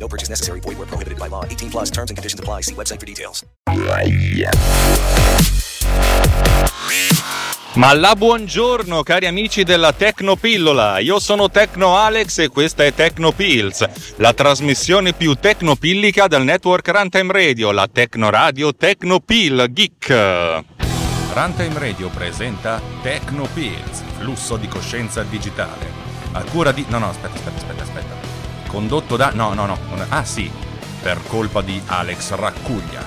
No purchase necessary. Void where prohibited by law. 18 plus terms and conditions apply. See website for details. Ma la buongiorno cari amici della Tecnopillola, io sono Tecno Alex e questa è Tecnopills, la trasmissione più tecnopillica del network Runtime Radio, la Tecno Radio Tecnopill Geek. Runtime Radio presenta Tecnopills, flusso di coscienza digitale. A cura di... No, no, aspetta, aspetta, aspetta, aspetta. Condotto da... No, no, no. Ah sì, per colpa di Alex Raccuglia.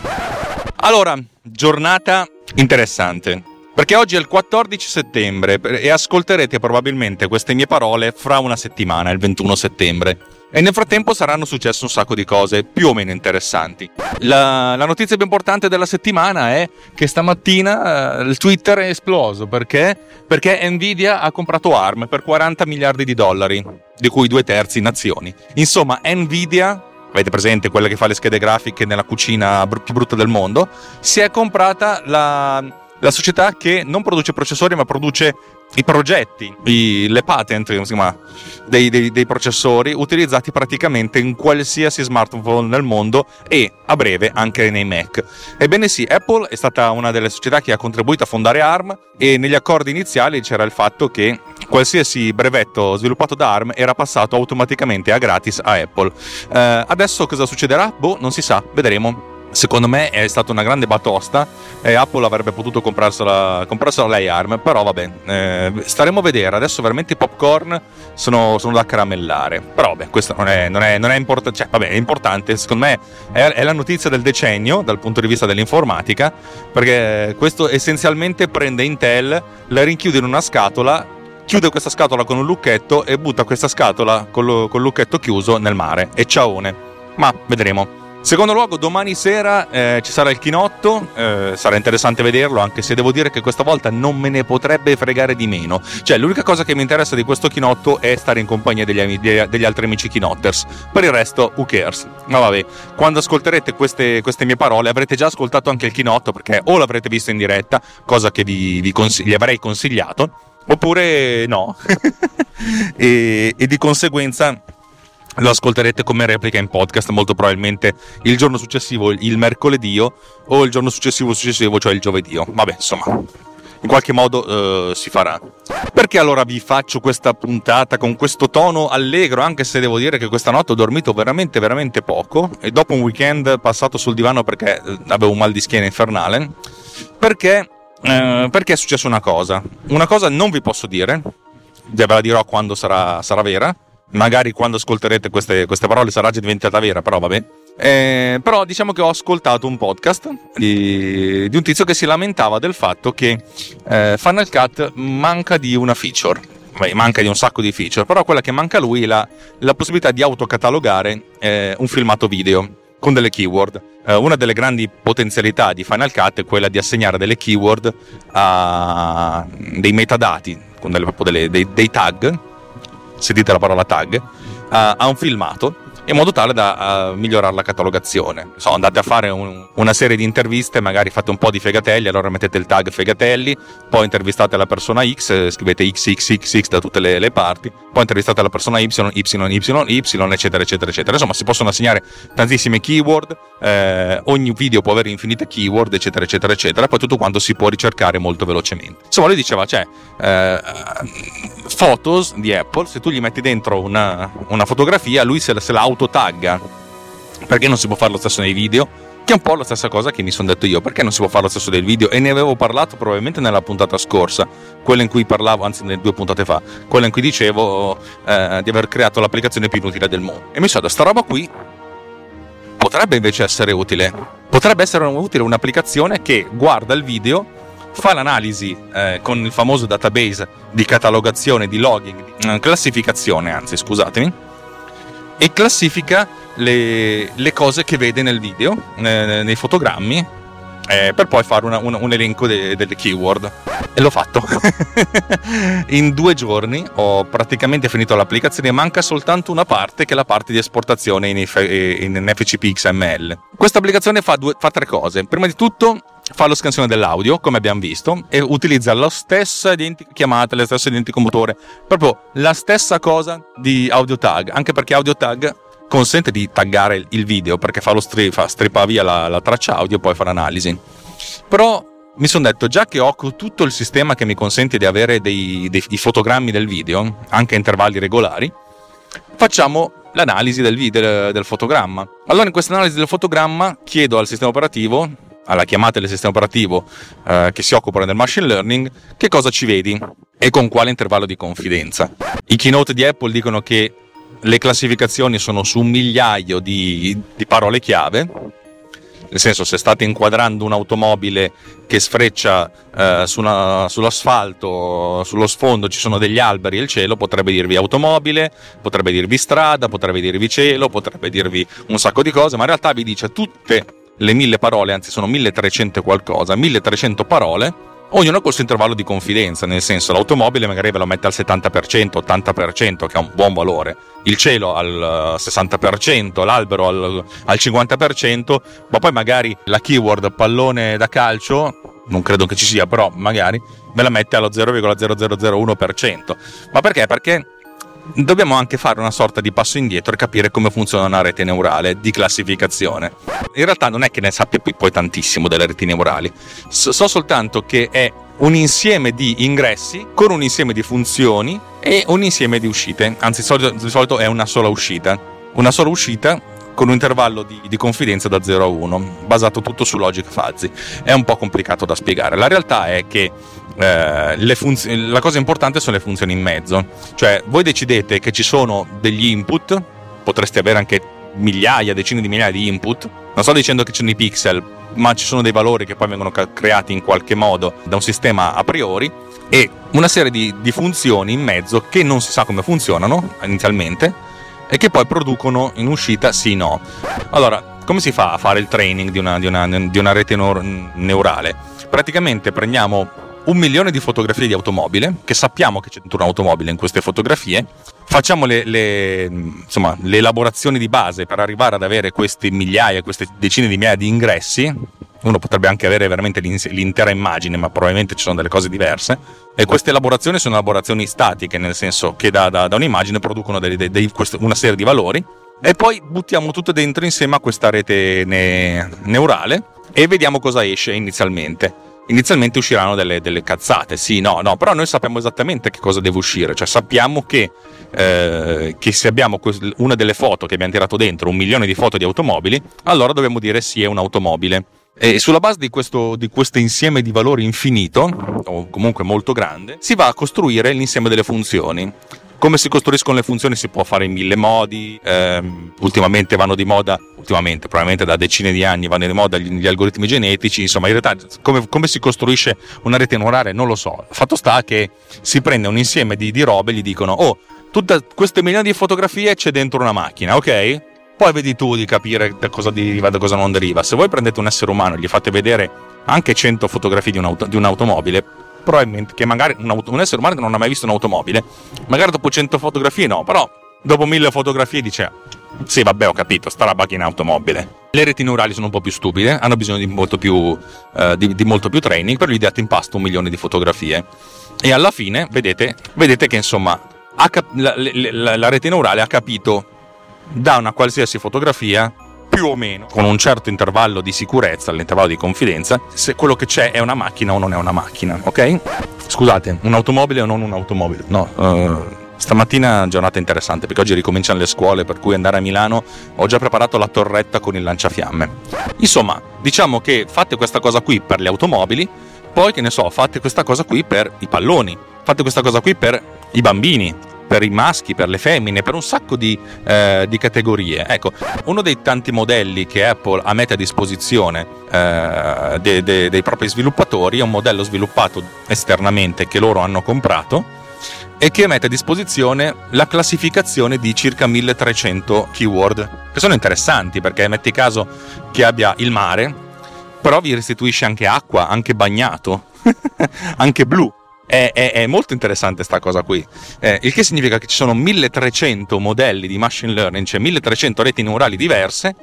Allora, giornata interessante. Perché oggi è il 14 settembre e ascolterete probabilmente queste mie parole fra una settimana, il 21 settembre. E nel frattempo saranno successe un sacco di cose più o meno interessanti. La, la notizia più importante della settimana è che stamattina eh, il Twitter è esploso. Perché? Perché Nvidia ha comprato ARM per 40 miliardi di dollari, di cui due terzi nazioni. Insomma, Nvidia avete presente quella che fa le schede grafiche nella cucina più brutta del mondo, si è comprata la, la società che non produce processori ma produce i progetti, i- le patent chiama, dei, dei- dei processori utilizzati praticamente in qualsiasi smartphone nel mondo e a breve anche nei Mac. Ebbene sì, Apple è stata una delle società che ha contribuito a fondare ARM e negli accordi iniziali c'era il fatto che qualsiasi brevetto sviluppato da ARM era passato automaticamente a gratis a Apple. Eh, adesso cosa succederà? Boh, non si sa, vedremo. Secondo me è stata una grande batosta e Apple avrebbe potuto comprarsela, comprarsela lei ARM, però vabbè, eh, staremo a vedere. Adesso veramente i popcorn sono, sono da caramellare. Però vabbè, questo non è, non è, non è importante, cioè vabbè, è importante, secondo me è, è la notizia del decennio dal punto di vista dell'informatica, perché questo essenzialmente prende Intel, la rinchiude in una scatola chiude questa scatola con un lucchetto e butta questa scatola con lo- col lucchetto chiuso nel mare. E ciaone. Ma vedremo. Secondo luogo, domani sera eh, ci sarà il chinotto, eh, sarà interessante vederlo, anche se devo dire che questa volta non me ne potrebbe fregare di meno. Cioè, l'unica cosa che mi interessa di questo chinotto è stare in compagnia degli, ami- degli- altri amici kinotters. Per il resto, who cares? Ma vabbè, quando ascolterete queste, queste mie parole avrete già ascoltato anche il chinotto, perché o l'avrete visto in diretta, cosa che vi, vi consig- avrei consigliato, oppure no. e, e di conseguenza lo ascolterete come replica in podcast molto probabilmente il giorno successivo, il mercoledì o il giorno successivo successivo, cioè il giovedì. Vabbè, insomma, in qualche modo eh, si farà. Perché allora vi faccio questa puntata con questo tono allegro, anche se devo dire che questa notte ho dormito veramente, veramente poco e dopo un weekend passato sul divano perché eh, avevo un mal di schiena infernale? Perché, eh, perché è successa una cosa. Una cosa non vi posso dire, ve la dirò quando sarà, sarà vera. Magari quando ascolterete queste, queste parole sarà già diventata vera, però vabbè. Eh, però diciamo che ho ascoltato un podcast di, di un tizio che si lamentava del fatto che eh, Final Cut manca di una feature. Beh, manca di un sacco di feature, però quella che manca a lui è la, la possibilità di autocatalogare eh, un filmato video con delle keyword. Eh, una delle grandi potenzialità di Final Cut è quella di assegnare delle keyword a dei metadati, con delle, delle- dei, dei tag, sentite la parola tag, a, a un filmato in modo tale da eh, migliorare la catalogazione. So, andate a fare un- una serie di interviste, magari fate un po' di fegatelli, allora mettete il tag fegatelli, poi intervistate la persona X, eh, scrivete XXXX da tutte le, le parti, poi intervistate la persona Y, YYY, eccetera, eccetera, eccetera. Insomma, si possono assegnare tantissime keyword, eh, ogni video può avere infinite keyword, eccetera, eccetera, eccetera, poi tutto quanto si può ricercare molto velocemente. Insomma, lui diceva, cioè, eh, Photos di Apple, se tu gli metti dentro una, una fotografia, lui se la, se la autotagga. Perché non si può fare lo stesso nei video? Che è un po' la stessa cosa che mi sono detto io, perché non si può fare lo stesso del video? E ne avevo parlato probabilmente nella puntata scorsa, quella in cui parlavo, anzi nelle due puntate fa, quella in cui dicevo eh, di aver creato l'applicazione più inutile del mondo. E mi sono detto, sta roba qui potrebbe invece essere utile. Potrebbe essere utile un'applicazione che guarda il video, fa l'analisi eh, con il famoso database di catalogazione, di logging, di eh, classificazione, anzi scusatemi, e classifica le, le cose che vede nel video, eh, nei fotogrammi, eh, per poi fare una, un, un, elenco de, delle keyword. E l'ho fatto. in due giorni ho praticamente finito l'applicazione, manca soltanto una parte che è la parte di esportazione in, in FCP XML. Questa applicazione fa, due, fa tre cose. Prima di tutto fa lo scansione dell'audio, come abbiamo visto, e utilizza la stessa identica chiamata, lo stesso identico motore, proprio la stessa cosa di audio tag, anche perché audio tag consente di taggare il video perché fa lo strip, fa, strippa via la, la traccia audio e poi fa l'analisi. Però mi sono detto, già che ho tutto il sistema che mi consente di avere dei, dei, dei fotogrammi del video, anche a intervalli regolari, facciamo l'analisi del, video, del fotogramma. Allora in questa analisi del fotogramma chiedo al sistema operativo, alla chiamata del sistema operativo eh, che si occupano del machine learning, che cosa ci vedi e con quale intervallo di confidenza. I keynote di Apple dicono che le classificazioni sono su un migliaio di, di parole chiave, nel senso se state inquadrando un'automobile che sfreccia eh, su una, sull'asfalto, sullo sfondo ci sono degli alberi e il cielo, potrebbe dirvi automobile, potrebbe dirvi strada, potrebbe dirvi cielo, potrebbe dirvi un sacco di cose, ma in realtà vi dice tutte le mille parole, anzi sono 1300 qualcosa, 1300 parole ognuno col suo intervallo di confidenza, nel senso l'automobile magari ve lo mette al 70%, 80%, che è un buon valore, il cielo al 60%, eh, l'albero al, al 50%, ma poi magari la keyword pallone da calcio, non credo che ci sia, però magari ve la mette allo 0,0001%. Ma perché? Perché dobbiamo anche fare una sorta di passo indietro e capire come funziona una rete neurale di classificazione. In realtà non è che ne sappia poi tantissimo delle reti neurali, so, so soltanto che è un insieme di ingressi con un insieme di funzioni e un insieme di uscite, anzi di solito è una sola uscita. Una sola uscita con un intervallo di, di, confidenza da 0 a 1, basato tutto su logic fuzzy. È un po' complicato da spiegare. La realtà è che eh, funzi- la cosa importante sono le funzioni in mezzo. Cioè, voi decidete che ci sono degli input, potreste avere anche migliaia, decine di migliaia di input. Non sto dicendo che ci sono i pixel, ma ci sono dei valori che poi vengono creati in qualche modo da un sistema a priori e una serie di, di funzioni in mezzo che non si sa come funzionano inizialmente e che poi producono in uscita sì no. Allora, come si fa a fare il training di una, di una, di una rete neurale? Praticamente prendiamo un milione di fotografie di automobile, che sappiamo che c'è dentro un'automobile in queste fotografie, facciamo le, le, insomma, le elaborazioni di base per arrivare ad avere queste migliaia, queste decine di migliaia di ingressi, uno potrebbe anche avere veramente l'intera immagine, ma probabilmente ci sono delle cose diverse. E queste elaborazioni sono elaborazioni statiche, nel senso che da, da, da un'immagine producono dei, dei, dei, una serie di valori e poi buttiamo tutto dentro insieme a questa rete ne, neurale e vediamo cosa esce inizialmente. Inizialmente usciranno delle, delle, cazzate, sì, no, no, però noi sappiamo esattamente che cosa deve uscire, cioè sappiamo che, eh, che se abbiamo una delle foto che abbiamo tirato dentro, un milione di foto di automobili, allora dobbiamo dire sì è un'automobile. E sulla base di questo, di questo, insieme di valori infinito, o comunque molto grande, si va a costruire l'insieme delle funzioni. Come si costruiscono le funzioni si può fare in mille modi, ehm, ultimamente vanno di moda, ultimamente probabilmente da decine di anni vanno di moda gli, gli algoritmi genetici, insomma in realtà come, come, si costruisce una rete neurale non lo so. Fatto sta che si prende un insieme di, di robe e gli dicono oh, tutte queste milioni di fotografie c'è dentro una macchina, ok? Poi vedi tu di capire da cosa deriva, da cosa non deriva. Se voi prendete un essere umano e gli fate vedere anche 100 fotografie di, un'auto, di un'automobile, probabilmente che magari un, auto, un, essere umano che non ha mai visto un'automobile, magari dopo 100 fotografie no, però dopo 1000 fotografie dice sì vabbè ho capito, sta roba che in automobile. Le reti neurali sono un po' più stupide, hanno bisogno di molto più, eh, di, di molto più training, però gli date in pasto un milione di fotografie. E alla fine vedete, vedete che insomma cap- la, la, la rete neurale ha capito da una qualsiasi fotografia più o meno con un certo intervallo di sicurezza, l'intervallo di confidenza, se quello che c'è è una macchina o non è una macchina, ok? Scusate, un'automobile o non un'automobile? No, uh, stamattina giornata interessante perché oggi ricominciano le scuole, per cui andare a Milano ho già preparato la torretta con il lanciafiamme. Insomma, diciamo che fate questa cosa qui per le automobili, poi che ne so, fate questa cosa qui per i palloni, fate questa cosa qui per i bambini, per i maschi, per le femmine, per un sacco di, eh, di, categorie. Ecco, uno dei tanti modelli che Apple ha mette a disposizione eh, de, de, dei propri sviluppatori è un modello sviluppato esternamente che loro hanno comprato e che mette a disposizione la classificazione di circa 1300 keyword, che sono interessanti perché metti caso che abbia il mare, però vi restituisce anche acqua, anche bagnato, anche blu. È, è, è, molto interessante questa cosa qui, eh, il che significa che ci sono 1300 modelli di machine learning, cioè 1300 reti neurali diverse,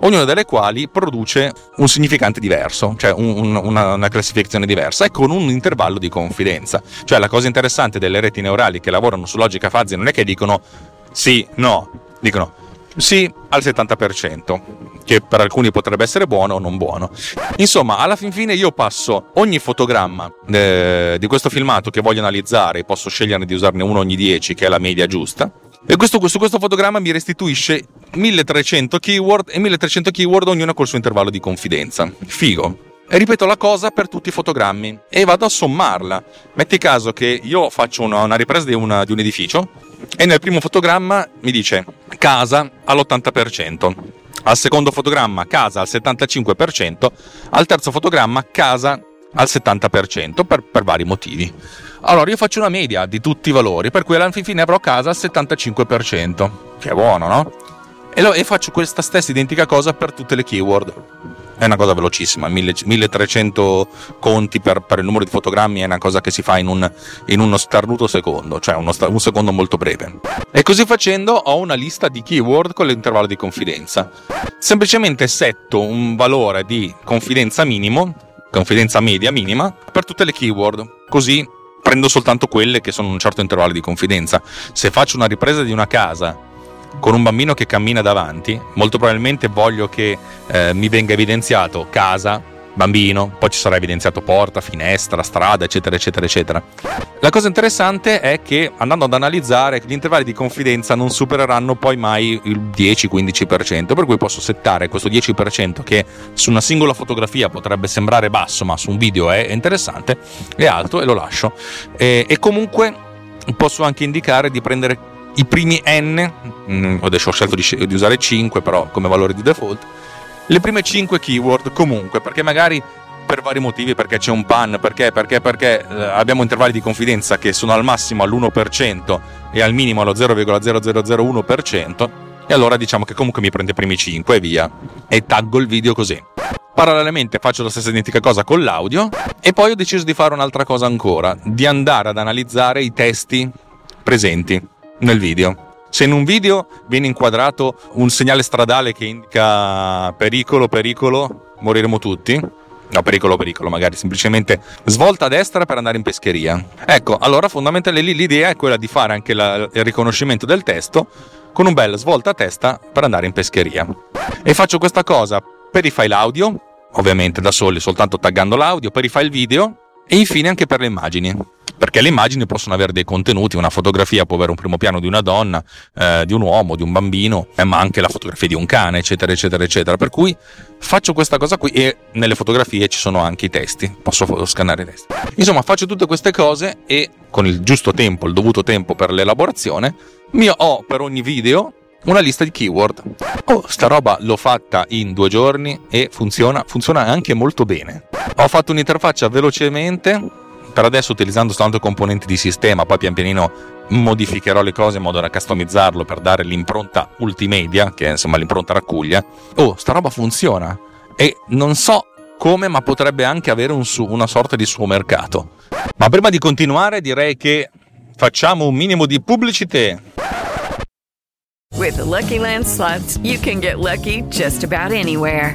ognuna delle quali produce un significante diverso, cioè un, un, una, una, classificazione diversa e con un intervallo di confidenza. Cioè la cosa interessante delle reti neurali che lavorano su logica fuzzy non è che dicono sì, no, dicono sì al 70%, che per alcuni potrebbe essere buono o non buono. Insomma, alla fin fine io passo ogni fotogramma eh, di questo filmato che voglio analizzare, posso scegliere di usarne uno ogni 10, che è la media giusta, e questo, su questo fotogramma mi restituisce 1300 keyword e 1300 keyword ognuno col suo intervallo di confidenza. Figo. E ripeto la cosa per tutti i fotogrammi e vado a sommarla. Metti caso che io faccio una, una ripresa di, una, di un edificio e nel primo fotogramma mi dice casa all'80%, al secondo fotogramma casa al 75%, al terzo fotogramma casa al 70% per, per vari motivi. Allora io faccio una media di tutti i valori, per cui alla fine avrò casa al 75%, che è buono, no? E, lo, e faccio questa stessa identica cosa per tutte le keyword è una cosa velocissima, 1300 conti per, per, il numero di fotogrammi è una cosa che si fa in, un, in uno starnuto secondo, cioè uno, un secondo molto breve. E così facendo ho una lista di keyword con l'intervallo di confidenza. Semplicemente setto un valore di confidenza minimo, confidenza media minima, per tutte le keyword, così prendo soltanto quelle che sono un certo intervallo di confidenza. Se faccio una ripresa di una casa con un bambino che cammina davanti, molto probabilmente voglio che eh, mi venga evidenziato casa, bambino, poi ci sarà evidenziato porta, finestra, strada, eccetera, eccetera, eccetera. La cosa interessante è che andando ad analizzare gli intervalli di confidenza non supereranno poi mai il 10-15%, per cui posso settare questo 10% che su una singola fotografia potrebbe sembrare basso, ma su un video è interessante, è alto e lo lascio. E, e comunque posso anche indicare di prendere i primi n, mm, adesso ho scelto di, di usare 5 però come valore di default, le prime 5 keyword comunque, perché magari per vari motivi, perché c'è un pan, perché, perché, perché eh, abbiamo intervalli di confidenza che sono al massimo all'1% e al minimo allo 0,0001%, e allora diciamo che comunque mi prende i primi 5 e via, e taggo il video così. Parallelamente faccio la stessa identica cosa con l'audio e poi ho deciso di fare un'altra cosa ancora, di andare ad analizzare i testi presenti nel video. Se in un video viene inquadrato un segnale stradale che indica pericolo, pericolo, moriremo tutti. No, pericolo, pericolo, magari semplicemente svolta a destra per andare in pescheria. Ecco, allora fondamentalmente l'idea è quella di fare anche la, il riconoscimento del testo con un bel svolta a testa per andare in pescheria. E faccio questa cosa per i file audio, ovviamente da soli, soltanto taggando l'audio, per i file video e infine anche per le immagini perché le immagini possono avere dei contenuti, una fotografia può avere un primo piano di una donna, eh, di un uomo, di un bambino, eh, ma anche la fotografia di un cane, eccetera, eccetera, eccetera. Per cui faccio questa cosa qui e nelle fotografie ci sono anche i testi, posso scannare i testi. Insomma, faccio tutte queste cose e con il giusto tempo, il dovuto tempo per l'elaborazione, mi ho per ogni video una lista di keyword. Oh, sta roba l'ho fatta in due giorni e funziona, funziona anche molto bene. Ho fatto un'interfaccia velocemente per adesso utilizzando soltanto componenti di sistema, poi pian pianino modificherò le cose in modo da customizzarlo per dare l'impronta multimedia, che è insomma l'impronta raccuglia. Oh, sta roba funziona e non so come, ma potrebbe anche avere un su, una sorta di suo mercato. Ma prima di continuare direi che facciamo un minimo di pubblicità. With the Lucky Land slots, you can get lucky just about anywhere.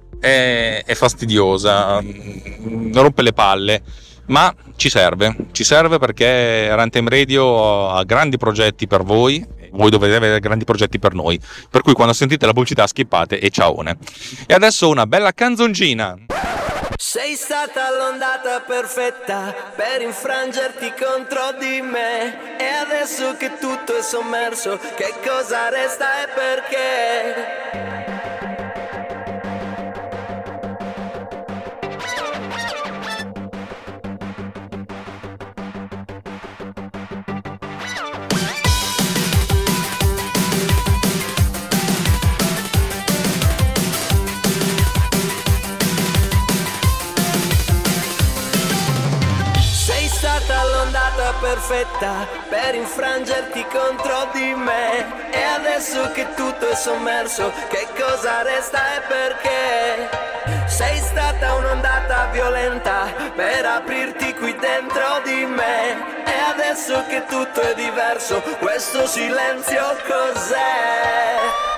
è, è fastidiosa, rompe le palle, ma ci serve, ci serve perché Runtime Radio ha grandi progetti per voi, voi dovete avere grandi progetti per noi, per cui quando sentite la pubblicità skippate e ciaone. E adesso una bella canzoncina. Sei stata l'ondata perfetta per infrangerti contro di me E adesso che tutto è sommerso, che cosa resta e perché? Perfetta per infrangerti contro di me E adesso che tutto è sommerso, che cosa resta e perché? Sei stata un'ondata violenta per aprirti qui dentro di me E adesso che tutto è diverso, questo silenzio cos'è?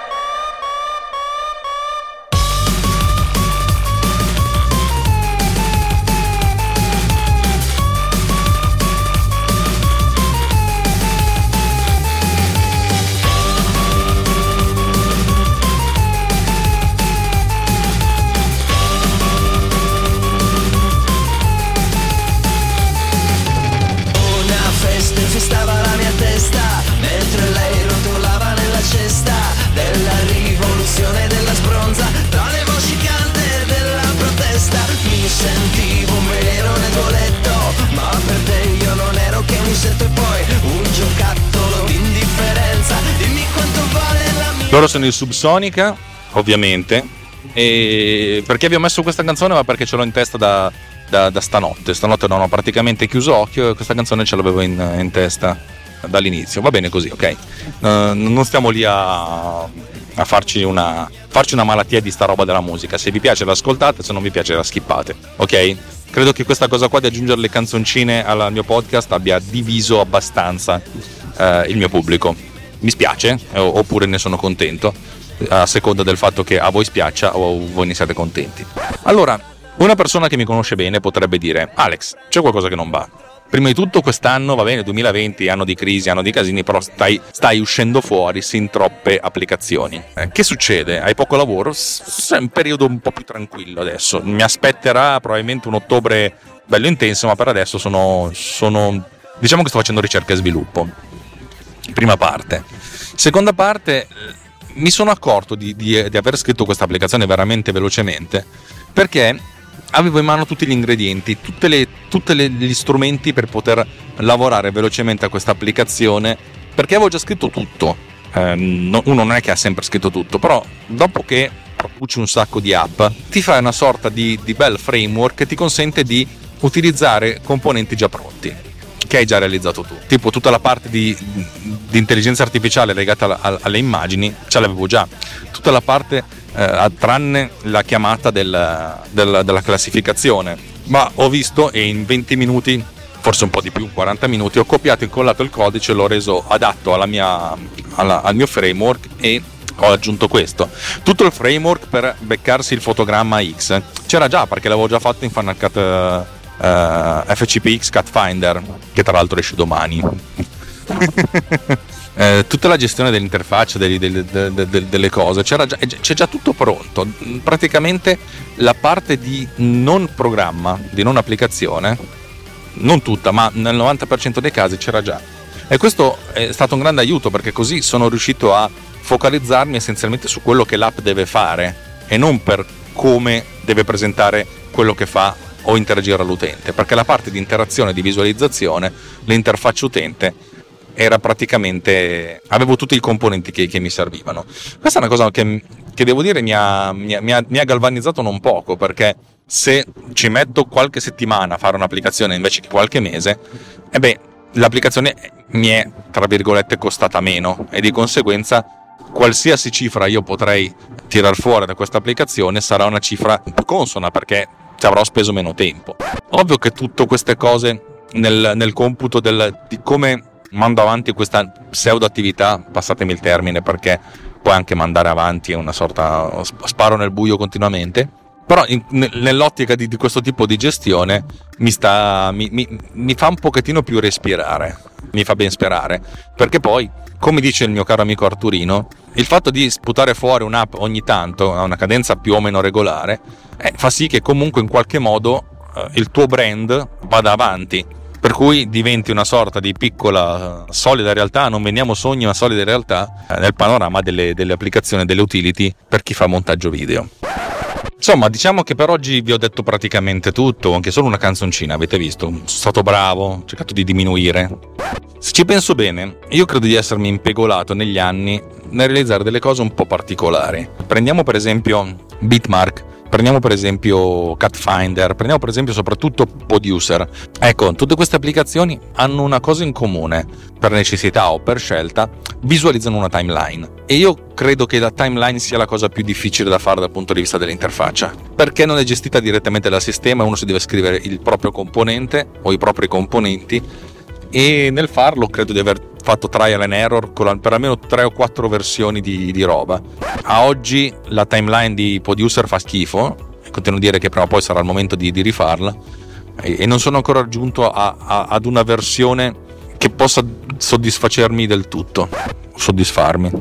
Loro sono il Subsonica, ovviamente. Perché vi ho messo questa canzone? Ma perché ce l'ho in testa da, da, da stanotte. Stanotte non ho praticamente chiuso occhio e questa canzone ce l'avevo in, in testa dall'inizio. Va bene così, ok? Uh, non stiamo lì a, a farci, una, farci una malattia di sta roba della musica. Se vi piace l'ascoltate, se non vi piace la skippate, ok? Credo che questa cosa qua di aggiungere le canzoncine al mio podcast abbia diviso abbastanza uh, il mio pubblico mi spiace oppure ne sono contento a seconda del fatto che a voi spiaccia o voi ne siate contenti. Allora, una persona che mi conosce bene potrebbe dire Alex, c'è qualcosa che non va. Prima di tutto quest'anno, va bene, 2020, anno di crisi, anno di casini, però stai, stai uscendo fuori sin troppe applicazioni. Eh, che succede? Hai poco lavoro? È un periodo un po' più tranquillo adesso. Mi aspetterà probabilmente un ottobre bello intenso, ma per adesso sono, sono diciamo che sto facendo ricerca e sviluppo prima parte. Seconda parte, mi sono accorto di, di, di aver scritto questa applicazione veramente velocemente perché avevo in mano tutti gli ingredienti, tutti gli strumenti per poter lavorare velocemente a questa applicazione perché avevo già scritto tutto. Eh, no, uno non è che ha sempre scritto tutto, però dopo che produci un sacco di app, ti fai una sorta di, di bel framework che ti consente di utilizzare componenti già pronti che hai già realizzato tu. Tipo tutta la parte di, di intelligenza artificiale legata a, alle immagini ce l'avevo già. Tutta la parte eh, tranne la chiamata del, del, della classificazione. Ma ho visto e in 20 minuti forse un po' di più, 40 minuti, ho copiato e incollato il codice, l'ho reso adatto mia, alla, al mio framework e ho aggiunto questo. Tutto il framework per beccarsi il fotogramma X c'era già perché l'avevo già fatto in Final Cut uh, eh, FCPX Cut Finder, che tra l'altro esce domani. eh, tutta la gestione dell'interfaccia, delle, delle, delle, delle cose, già, c'è già tutto pronto. Praticamente la parte di non programma, di non applicazione, non tutta, ma nel 90% dei casi c'era già. E questo è stato un grande aiuto perché così sono riuscito a focalizzarmi essenzialmente su quello che l'app deve fare e non per come deve presentare quello che fa o interagire all'utente, perché la parte di interazione e di visualizzazione, l'interfaccia utente era praticamente avevo tutti i componenti che, che mi servivano. Questa è una cosa che, che devo dire mi ha, mi, ha, mi ha, galvanizzato non poco perché se ci metto qualche settimana a fare un'applicazione invece che qualche mese, e beh, l'applicazione mi è tra virgolette costata meno e di conseguenza qualsiasi cifra io potrei tirar fuori da questa applicazione sarà una cifra consona perché ci avrò speso meno tempo. Ovvio che tutte queste cose nel, nel computo del, di come mando avanti questa pseudo attività, passatemi il termine perché puoi anche mandare avanti una sorta sparo nel buio continuamente. Però in, nell'ottica di, di, questo tipo di gestione mi, sta, mi, mi, mi fa un pochettino più respirare, mi fa ben sperare, perché poi, come dice il mio caro amico Arturino, il fatto di sputare fuori un'app ogni tanto a una cadenza più o meno regolare eh, fa sì che comunque in qualche modo eh, il tuo brand vada avanti per cui diventi una sorta di piccola solida realtà, non veniamo sogni ma solida realtà eh, nel panorama delle, delle applicazioni, delle utility per chi fa montaggio video. Insomma, diciamo che per oggi vi ho detto praticamente tutto, anche solo una canzoncina, avete visto? Sono stato bravo, ho cercato di diminuire. Se ci penso bene, io credo di essermi impegolato negli anni nel realizzare delle cose un po' particolari. Prendiamo per esempio Bitmark, Prendiamo per esempio Catfinder, prendiamo per esempio soprattutto Producer. Ecco, tutte queste applicazioni hanno una cosa in comune, per necessità o per scelta, visualizzano una timeline. E io credo che la timeline sia la cosa più difficile da fare dal punto di vista dell'interfaccia, perché non è gestita direttamente dal sistema, uno si deve scrivere il proprio componente o i propri componenti e nel farlo credo di aver fatto trial and error con per almeno 3 o 4 versioni di, di roba. A oggi la timeline di Producer fa schifo, continuo a dire che prima o poi sarà il momento di, di rifarla e, e, non sono ancora giunto a, a, ad una versione che possa soddisfacermi del tutto, soddisfarmi.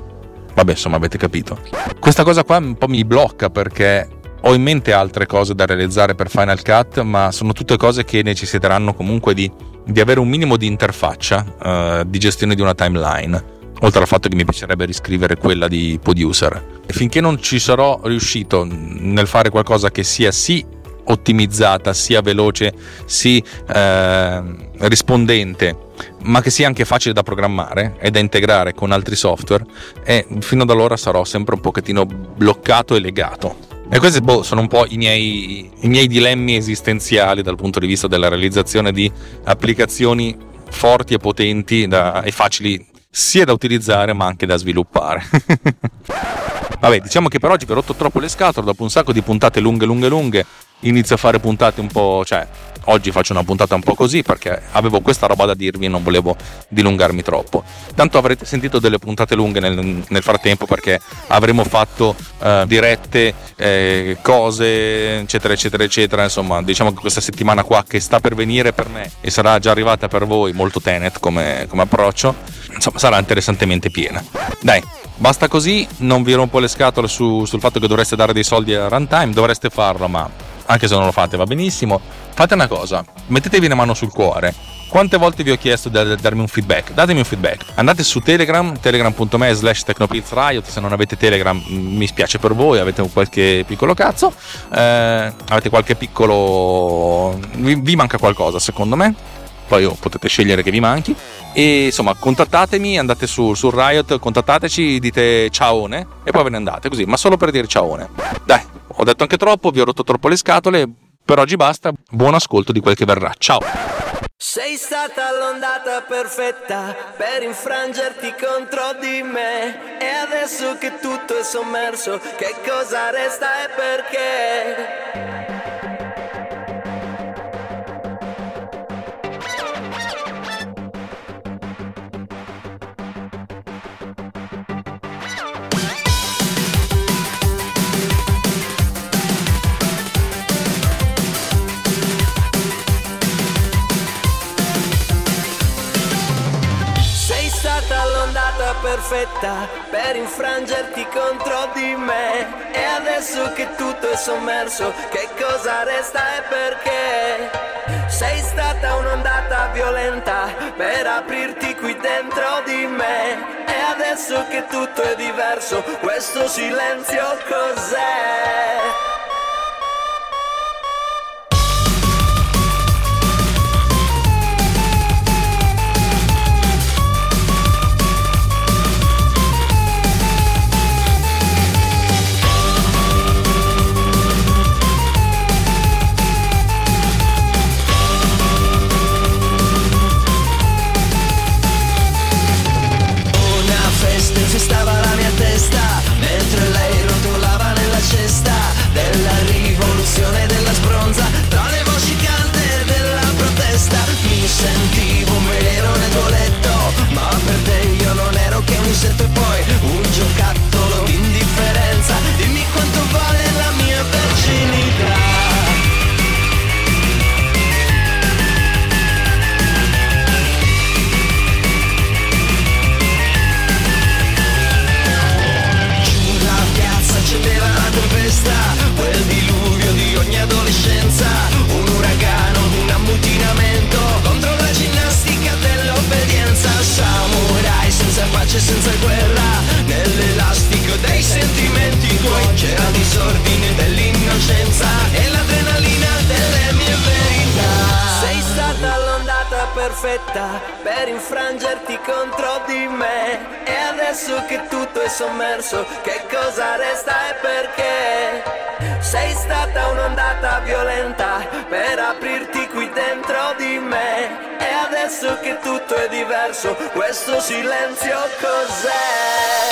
Vabbè, insomma, avete capito. Questa cosa qua un po' mi blocca perché ho in mente altre cose da realizzare per Final Cut, ma sono tutte cose che necessiteranno comunque di di avere un minimo di interfaccia uh, di gestione di una timeline oltre al fatto che mi piacerebbe riscrivere quella di producer. Finché non ci sarò riuscito nel fare qualcosa che sia sì ottimizzata, sia veloce, sì eh, rispondente, ma che sia anche facile da programmare e da integrare con altri software, e fino ad allora sarò sempre un pochettino bloccato e legato. E questi boh, sono un po' i miei, i miei dilemmi esistenziali dal punto di vista della realizzazione di applicazioni forti e potenti da, e facili sia da utilizzare ma anche da sviluppare. Vabbè, diciamo che per oggi vi ho rotto troppo le scatole, dopo un sacco di puntate lunghe, lunghe, lunghe, inizio a fare puntate un po', cioè oggi faccio una puntata un po' così perché avevo questa roba da dirvi e non volevo dilungarmi troppo. Tanto avrete sentito delle puntate lunghe nel, nel frattempo perché avremo fatto uh, dirette, eh, cose, eccetera, eccetera, eccetera. Insomma, diciamo che questa settimana qua che sta per venire per me e sarà già arrivata per voi molto tenet come, come approccio, insomma, sarà interessantemente piena. Dai, Basta così, non vi rompo le scatole su, sul fatto che dovreste dare dei soldi a runtime, dovreste farlo, ma anche se non lo fate va benissimo. Fate una cosa, mettetevi una mano sul cuore. Quante volte vi ho chiesto di darmi un feedback? Datemi un feedback. Andate su Telegram, telegram.me slash technopilzriot, se non avete Telegram mm, mi spiace per voi, avete qualche piccolo cazzo, eh, avete qualche piccolo... Vi, vi manca qualcosa secondo me, poi oh, potete scegliere che vi manchi. E insomma, contattatemi, andate su, su Riot, contattateci, dite ciaone e poi ve ne andate così, ma solo per dire ciaone. Dai, ho detto anche troppo, vi ho rotto troppo le scatole, per oggi basta, buon ascolto di quel che verrà. Ciao! Sei stata l'ondata perfetta per infrangerti contro di me E adesso che tutto è sommerso, che cosa resta e perché? Perfetta per infrangerti contro di me. E adesso che tutto è sommerso che cosa resta e perché? Sei stata un'ondata violenta per aprirti qui dentro di me. E adesso che tutto è diverso questo silenzio cos'è? Perfetta per infrangerti contro di me. E adesso che tutto è sommerso, che cosa resta e perché? Sei stata un'ondata violenta per aprirti qui dentro di me. E adesso che tutto è diverso, questo silenzio cos'è?